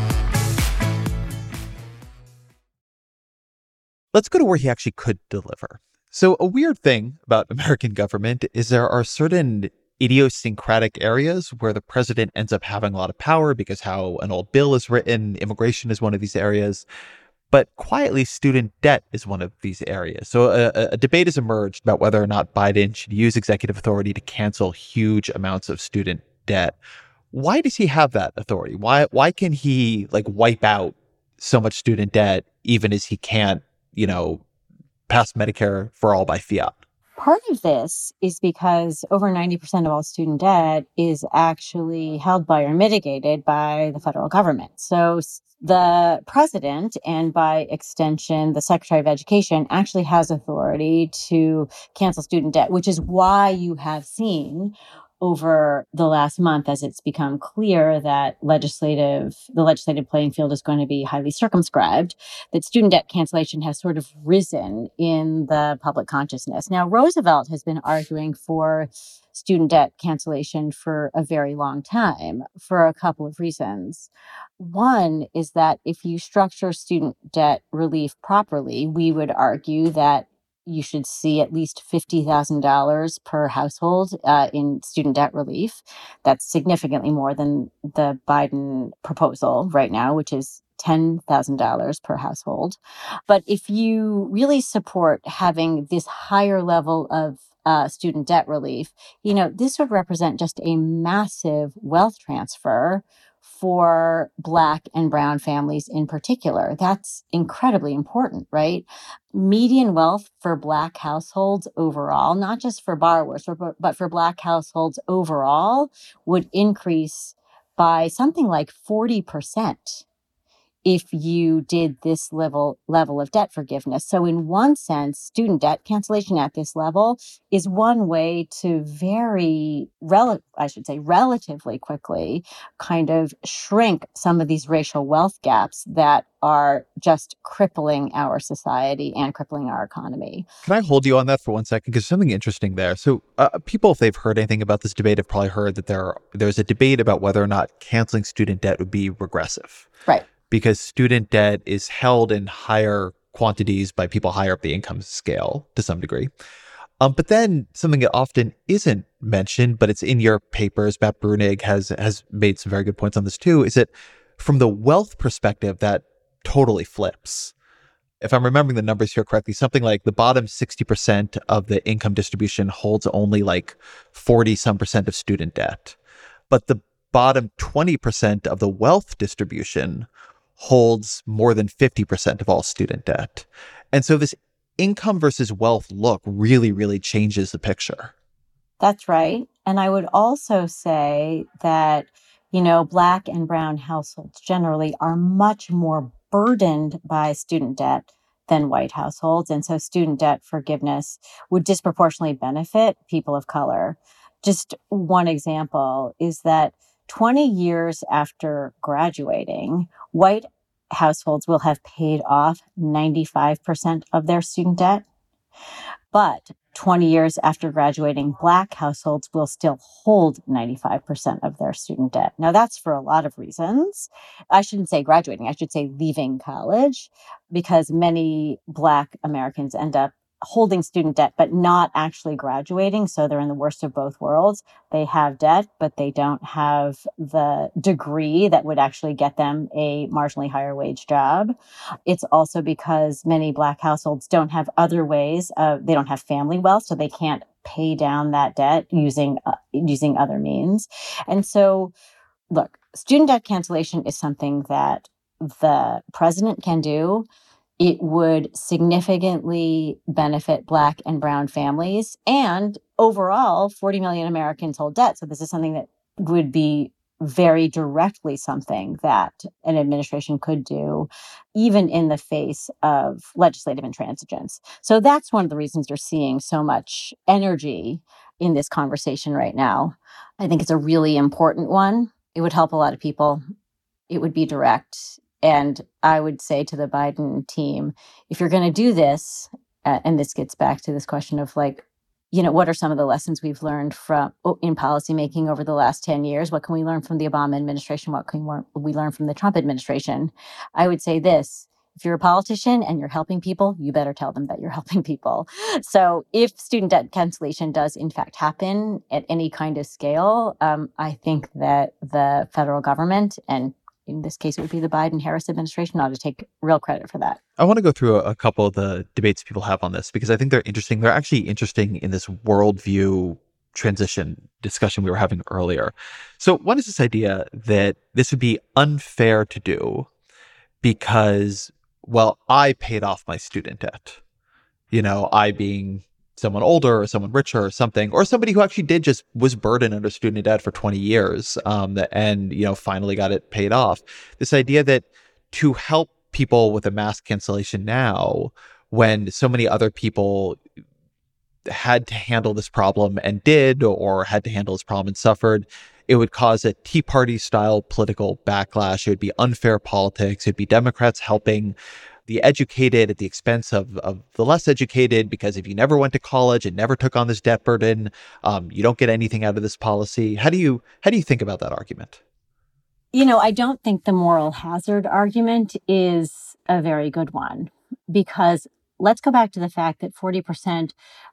Let's go to where he actually could deliver. So, a weird thing about American government is there are certain idiosyncratic areas where the president ends up having a lot of power because how an old bill is written, immigration is one of these areas. But quietly, student debt is one of these areas. So a, a, debate has emerged about whether or not Biden should use executive authority to cancel huge amounts of student debt. Why does he have that authority? Why why can he like wipe out so much student debt even as he can't you know, pass Medicare for all by fiat? Part of this is because over 90% of all student debt is actually held by or mitigated by the federal government. So the president and by extension the secretary of education actually has authority to cancel student debt which is why you have seen over the last month as it's become clear that legislative the legislative playing field is going to be highly circumscribed that student debt cancellation has sort of risen in the public consciousness. Now roosevelt has been arguing for student debt cancellation for a very long time for a couple of reasons. One is that if you structure student debt relief properly we would argue that you should see at least $50,000 per household uh, in student debt relief. That's significantly more than the Biden proposal right now, which is $10,000 per household. But if you really support having this higher level of uh, student debt relief, you know, this would represent just a massive wealth transfer for Black and Brown families in particular. That's incredibly important, right? Median wealth for Black households overall, not just for borrowers, but for Black households overall, would increase by something like 40% if you did this level level of debt forgiveness. So in one sense, student debt cancellation at this level is one way to very rel- I should say relatively quickly kind of shrink some of these racial wealth gaps that are just crippling our society and crippling our economy. Can I hold you on that for one second? Because something interesting there. So, uh, people, if they've heard anything about this debate, have probably heard that there are, there's a debate about whether or not canceling student debt would be regressive. Right because student debt is held in higher quantities by people higher up the income scale to some degree. Um, but then something that often isn't mentioned, but it's in your papers, Matt Bruenig has has made some very good points on this too, is that from the wealth perspective, that totally flips. If I'm remembering the numbers here correctly, something like the bottom 60% of the income distribution holds only like 40 some percent of student debt. But the bottom 20% of the wealth distribution holds more than 50% of all student debt. And so this income versus wealth look really, really changes the picture. That's right. And I would also say that, you know, Black and Brown households generally are much more burdened by student debt than white households. And so student debt forgiveness would disproportionately benefit people of color. Just one example is that 20 years after graduating, white households will have paid off 95% of their student debt. But 20 years after graduating, Black households will still hold 95% of their student debt. Now, that's for a lot of reasons. I shouldn't say graduating, I should say leaving college, because many Black Americans end up holding student debt, but not actually graduating. So they're in the worst of both worlds. They have debt, but they don't have the degree that would actually get them a marginally higher wage job. It's also because many Black households don't have other ways. Of, they don't have family wealth, so they can't pay down that debt using uh, using other means. And so, look, student debt cancellation is something that the president can do it would significantly benefit Black and Brown families. And overall, 40 million Americans hold debt. So this is something that would be very directly something that an administration could do, even in the face of legislative intransigence. So that's one of the reasons you're seeing so much energy in this conversation right now. I think it's a really important one. It would help a lot of people. It would be direct. And I would say to the Biden team, if you're going to do this, uh, and this gets back to this question of like, you know, what are some of the lessons we've learned from in policymaking over the last 10 years? What can we learn from the Obama administration? What can we learn from the Trump administration? I would say this if you're a politician and you're helping people, you better tell them that you're helping people. So, if student debt cancellation does in fact happen at any kind of scale, um, I think that the federal government and in this case, it would be the Biden Harris administration ought to take real credit for that. I want to go through a, couple of the debates people have on this because I think they're interesting. They're actually interesting in this worldview transition discussion we were having earlier. So, one is this idea that this would be unfair to do because, well, I paid off my student debt. You know, I being someone older or someone richer or something, or somebody who actually did just was burdened under student debt for 20 years um, and, you know, finally got it paid off. This idea that to help people with a mass cancellation now, when so many other people had to handle this problem and did, or had to handle this problem and suffered, it would cause a Tea Party style political backlash. It would be unfair politics. It'd be Democrats helping the educated at the expense of, of the less educated because if you never went to college and never took on this debt burden, um, you don't get anything out of this policy. How do you how do you think about that argument? You know, I don't think the moral hazard argument is a very good one because let's go back to the fact that 40%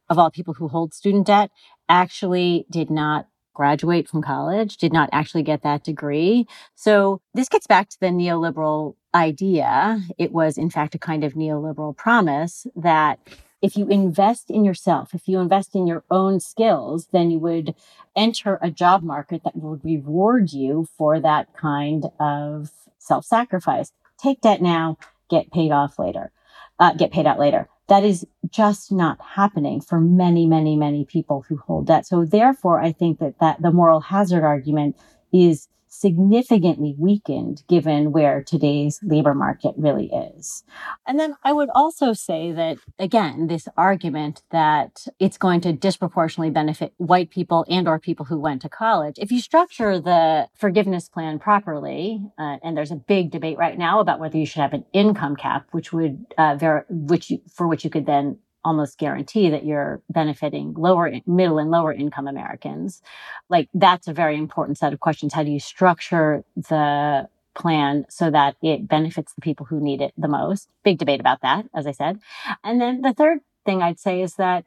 of all people who hold student debt actually did not graduate from college, did not actually get that degree. So this gets back to the neoliberal idea. It was, in fact, a kind of neoliberal promise that if you invest in yourself, if you invest in your own skills, then you would enter a job market that would reward you for that kind of self sacrifice. Take debt now, get paid off later, uh, get paid out later. That is just not happening for many, many, many people who hold debt. So therefore, I think that, that the moral hazard argument is significantly weakened given where today's labor market really is. And then I would also say that, again, this argument that it's going to disproportionately benefit white people and or people who went to college. If you structure the forgiveness plan properly, uh, and there's a big debate right now about whether you should have an income cap, which would, uh, ver- which you, for which you could then almost guarantee that you're benefiting lower middle and lower income Americans. Like that's a very important set of questions. How do you structure the plan so that it benefits the people who need it the most? Big debate about that, as I said. And then the third thing I'd say is that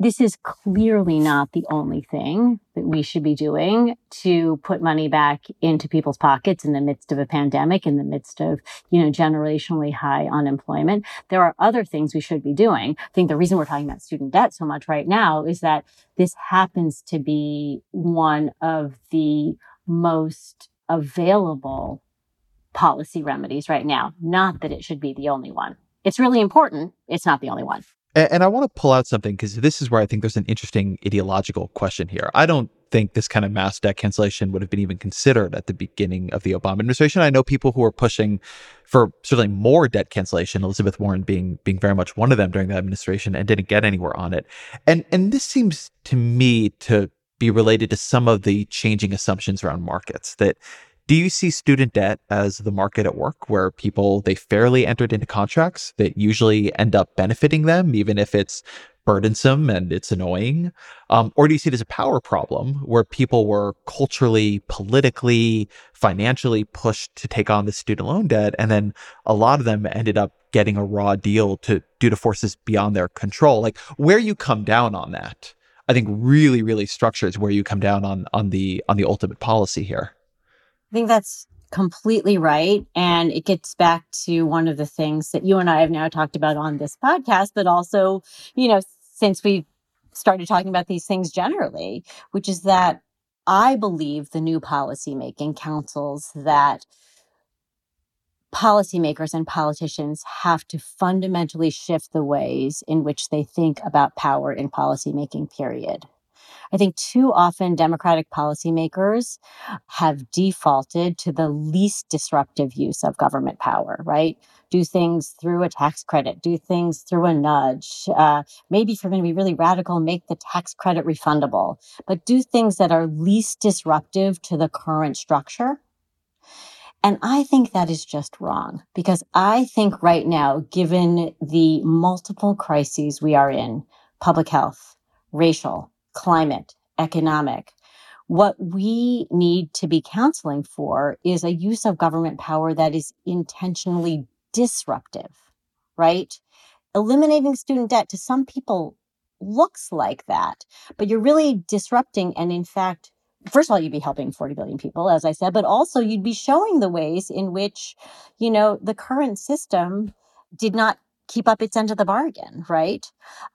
this is clearly not the only thing that we should be doing to put money back into people's pockets in the midst of a pandemic, in the midst of, you know, generationally high unemployment. There are other things we should be doing. I think the reason we're talking about student debt so much right now is that this happens to be one of the most available policy remedies right now. Not that it should be the only one. It's really important. It's not the only one. And, I want to pull out something because this is where I think there's an interesting ideological question here. I don't think this kind of mass debt cancellation would have been even considered at the beginning of the Obama administration. I know people who are pushing for certainly more debt cancellation, Elizabeth Warren being being very much one of them during that administration and didn't get anywhere on it. And and this seems to me to be related to some of the changing assumptions around markets that do you see student debt as the market at work where people they fairly entered into contracts that usually end up benefiting them, even if it's burdensome and it's annoying? Um, or do you see it as a power problem where people were culturally, politically, financially pushed to take on the student loan debt? And then a lot of them ended up getting a raw deal to due to forces beyond their control. Like where you come down on that, I think really, really structures where you come down on on the on the ultimate policy here. I think that's completely right. And it gets back to one of the things that you and I have now talked about on this podcast, but also, you know, since we've started talking about these things generally, which is that I believe the new policymaking councils that policymakers and politicians have to fundamentally shift the ways in which they think about power in policymaking, period. I think too often Democratic policymakers have defaulted to the least disruptive use of government power, right? Do things through a tax credit, do things through a nudge. Uh, maybe if you're going to be really radical, make the tax credit refundable, but do things that are least disruptive to the current structure. And I think that is just wrong because I think right now, given the multiple crises we are in, public health, racial, climate, economic. What we need to be counseling for is a use of government power that is intentionally disruptive, right? Eliminating student debt to some people looks like that, but you're really disrupting and, in fact, first of all, you'd be helping 40 billion people, as I said, but also you'd be showing the ways in which, you know, the current system did not keep up its end of the bargain, right?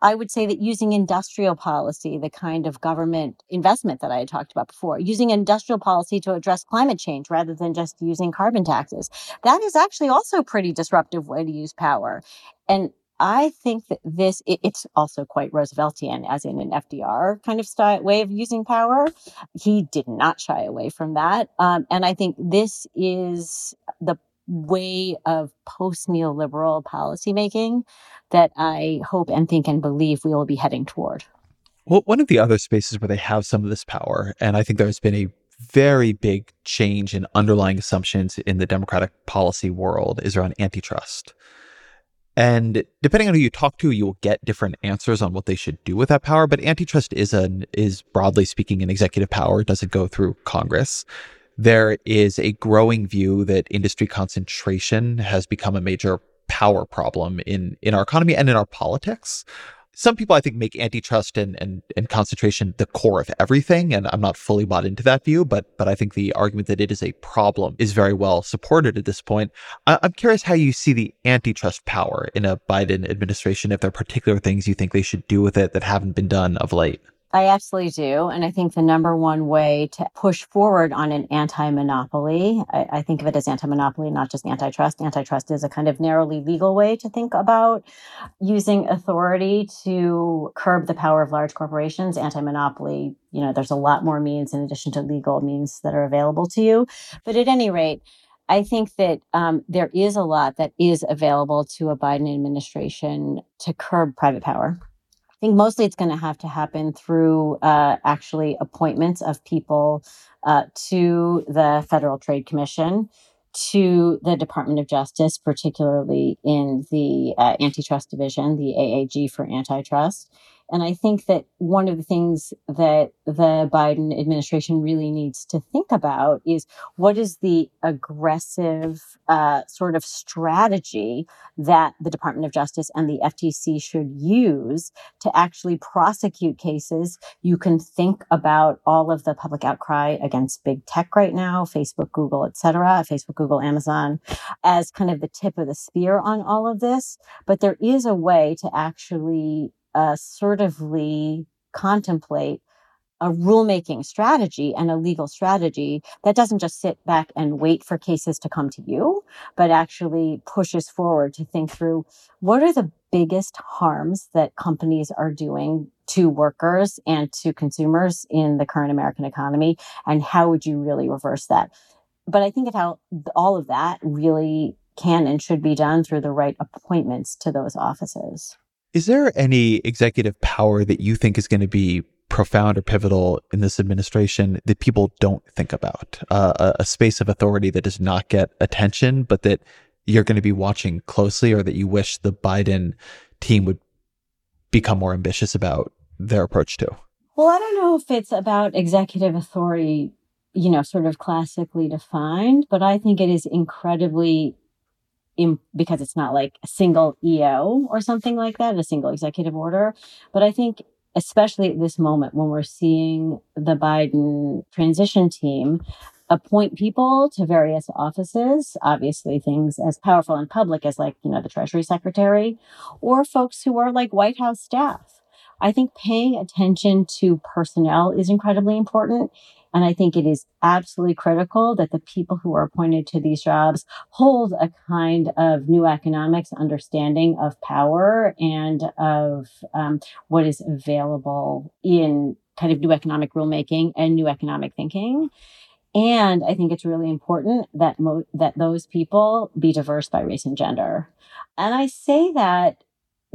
I would say that using industrial policy, the kind of government investment that I had talked about before, using industrial policy to address climate change rather than just using carbon taxes, that is actually also a pretty disruptive way to use power. And I think that this, it, it's also quite Rooseveltian, as in an FDR kind of style, way of using power. He did not shy away from that. Um, and I think this is the way of post neoliberal policymaking that I hope and think and believe we will be heading toward. Well, one of the other spaces where they have some of this power, and I think there's been a very big change in underlying assumptions in the democratic policy world, is around antitrust. And depending on who you talk to, you will get different answers on what they should do with that power. But antitrust is an is broadly speaking an executive power. It doesn't go through Congress. There is a growing view that industry concentration has become a major power problem in in our economy and in our politics some people I think make antitrust and, and and concentration the core of everything, and I'm not fully bought into that view, but but I think the argument that it is a problem is very well supported at this point. I, I'm curious how you see the antitrust power in a Biden administration. If there are particular things you think they should do with it that haven't been done of late. I absolutely do. And I think the number one way to push forward on an anti monopoly, I, I, think of it as anti monopoly, not just antitrust. Antitrust is a kind of narrowly legal way to think about using authority to curb the power of large corporations. Anti monopoly, you know, there's a lot more means in addition to legal means that are available to you. But at any rate, I think that um, there is a lot that is available to a Biden administration to curb private power think mostly it's going to have to happen through uh, actually appointments of people uh, to the Federal Trade Commission, to the Department of Justice, particularly in the uh, Antitrust Division, the AAG for antitrust, and I think that one of the things that the Biden administration really needs to think about is what is the aggressive uh, sort of strategy that the Department of Justice and the FTC should use to actually prosecute cases. You can think about all of the public outcry against big tech right now, Facebook, Google, et cetera, Facebook, Google, Amazon, as kind of the tip of the spear on all of this. But there is a way to actually Uh, assertively contemplate a rulemaking strategy and a legal strategy that doesn't just sit back and wait for cases to come to you, but actually pushes forward to think through what are the biggest harms that companies are doing to workers and to consumers in the current American economy, and how would you really reverse that? But I think how all of that really can and should be done through the right appointments to those offices. Is there any executive power that you think is going to be profound or pivotal in this administration that people don't think about? Uh, a, a space of authority that does not get attention, but that you're going to be watching closely, or that you wish the Biden team would become more ambitious about their approach to? Well, I don't know if it's about executive authority, you know, sort of classically defined, but I think it is incredibly in, because it's not like a single EO or something like that, a single executive order. But I think, especially at this moment when we're seeing the Biden transition team appoint people to various offices, obviously things as powerful in public as like, you know, the Treasury Secretary or folks who are like White House staff. I think paying attention to personnel is incredibly important. And I think it is absolutely critical that the people who are appointed to these jobs hold a kind of new economics understanding of power and of um, what is available in kind of new economic rulemaking and new economic thinking. And I think it's really important that mo- that those people be diverse by race and gender. And I say that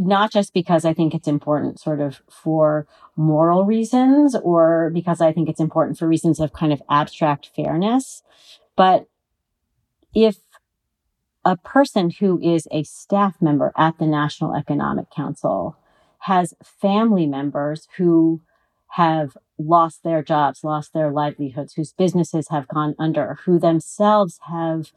not just because I think it's important sort of for moral reasons or because I think it's important for reasons of kind of abstract fairness, but if a person who is a staff member at the National Economic Council has family members who have lost their jobs, lost their livelihoods, whose businesses have gone under, who themselves have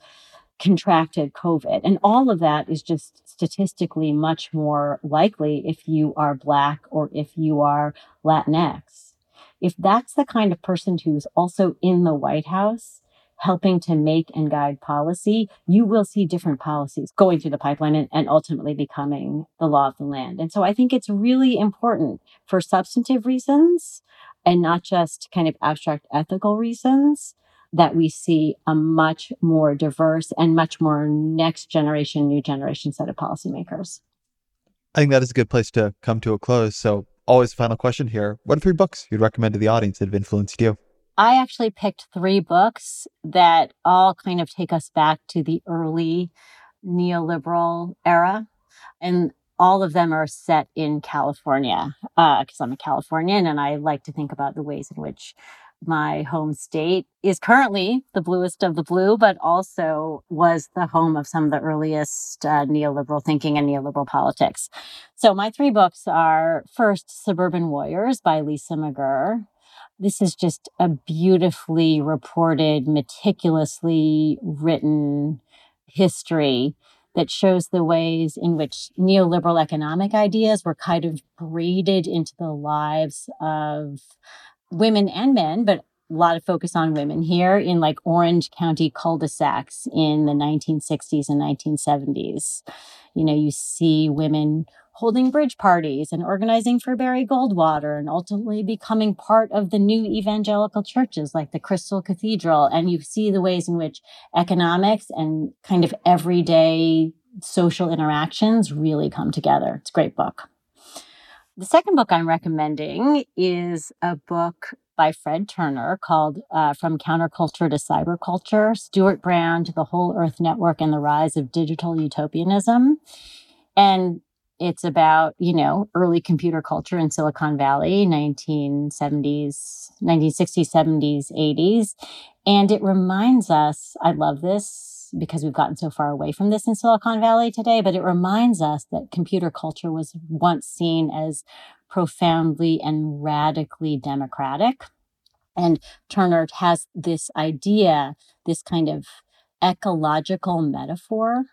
contracted COVID. And all of that is just statistically much more likely if you are Black or if you are Latinx. If that's the kind of person who's also in the White House, helping to make and guide policy, you will see different policies going through the pipeline and, and, ultimately becoming the law of the land. And so I think it's really important for substantive reasons and not just kind of abstract ethical reasons that we see a much more diverse and much more next generation, new generation set of policymakers. I think that is a good place to come to a close. So, always final question here. What are three books you'd recommend to the audience that have influenced you? I actually picked three books that all kind of take us back to the early neoliberal era. And all of them are set in California because uh, I'm a Californian and I like to think about the ways in which my home state is currently the bluest of the blue, but also was the home of some of the earliest uh, neoliberal thinking and neoliberal politics. So my three books are first Suburban Warriors by Lisa McGirr. This is just a beautifully reported, meticulously written history that shows the ways in which neoliberal economic ideas were kind of braided into the lives of women and men, but a lot of focus on women here in like Orange County cul-de-sacs in the 1960s and 1970s. You know, you see women holding bridge parties and organizing for Barry Goldwater and ultimately becoming part of the new evangelical churches like the Crystal Cathedral. And you see the ways in which economics and kind of everyday social interactions really come together. It's a great book. The second book I'm recommending is a book by Fred Turner called uh, From Counterculture to Cyberculture Stewart Brand, The Whole Earth Network, and the Rise of Digital Utopianism. And it's about, you know, early computer culture in Silicon Valley, 1970s, 1960s, 70s, 80s. And it reminds us, I love this because we've gotten so far away from this in Silicon Valley today, but it reminds us that computer culture was once seen as profoundly and radically democratic. And Turner has this idea, this kind of ecological metaphor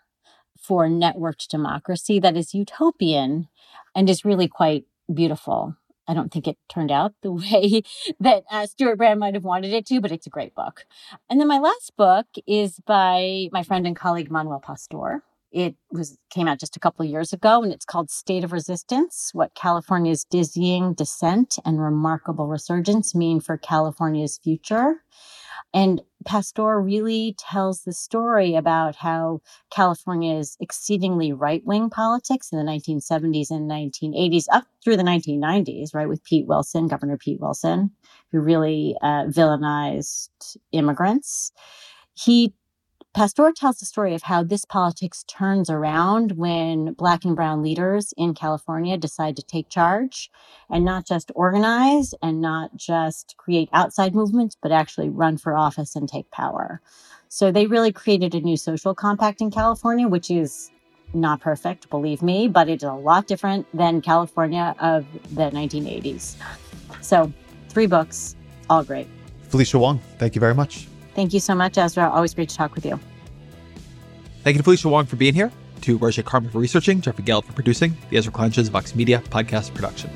for networked democracy that is utopian and is really quite beautiful. I don't think it turned out the way that uh, Stewart Brand might have wanted it to, but it's a great book. And then my last book is by my friend and colleague Manuel Pastor. It was came out just a couple of years ago, and it's called State of Resistance: What California's Dizzying Descent and Remarkable Resurgence Mean for California's Future. And Pastor really tells the story about how California's exceedingly right wing politics in the 1970s and 1980s, up through the 1990s, right, with Pete Wilson, Governor Pete Wilson, who really uh, villainized immigrants. He Pastor tells the story of how this politics turns around when Black and Brown leaders in California decide to take charge and not just organize and not just create outside movements, but actually run for office and take power. So they really created a new social compact in California, which is not perfect, believe me, but it's a lot different than California of the 1980s. So, three books, all great. Felicia Wong, thank you very much. Thank you so much, Ezra. Always great to talk with you. Thank you to Felicia Wong for being here, to Roge Karma for researching, Jeffrey Geld for producing, the Ezra Klein Vox Media podcast production.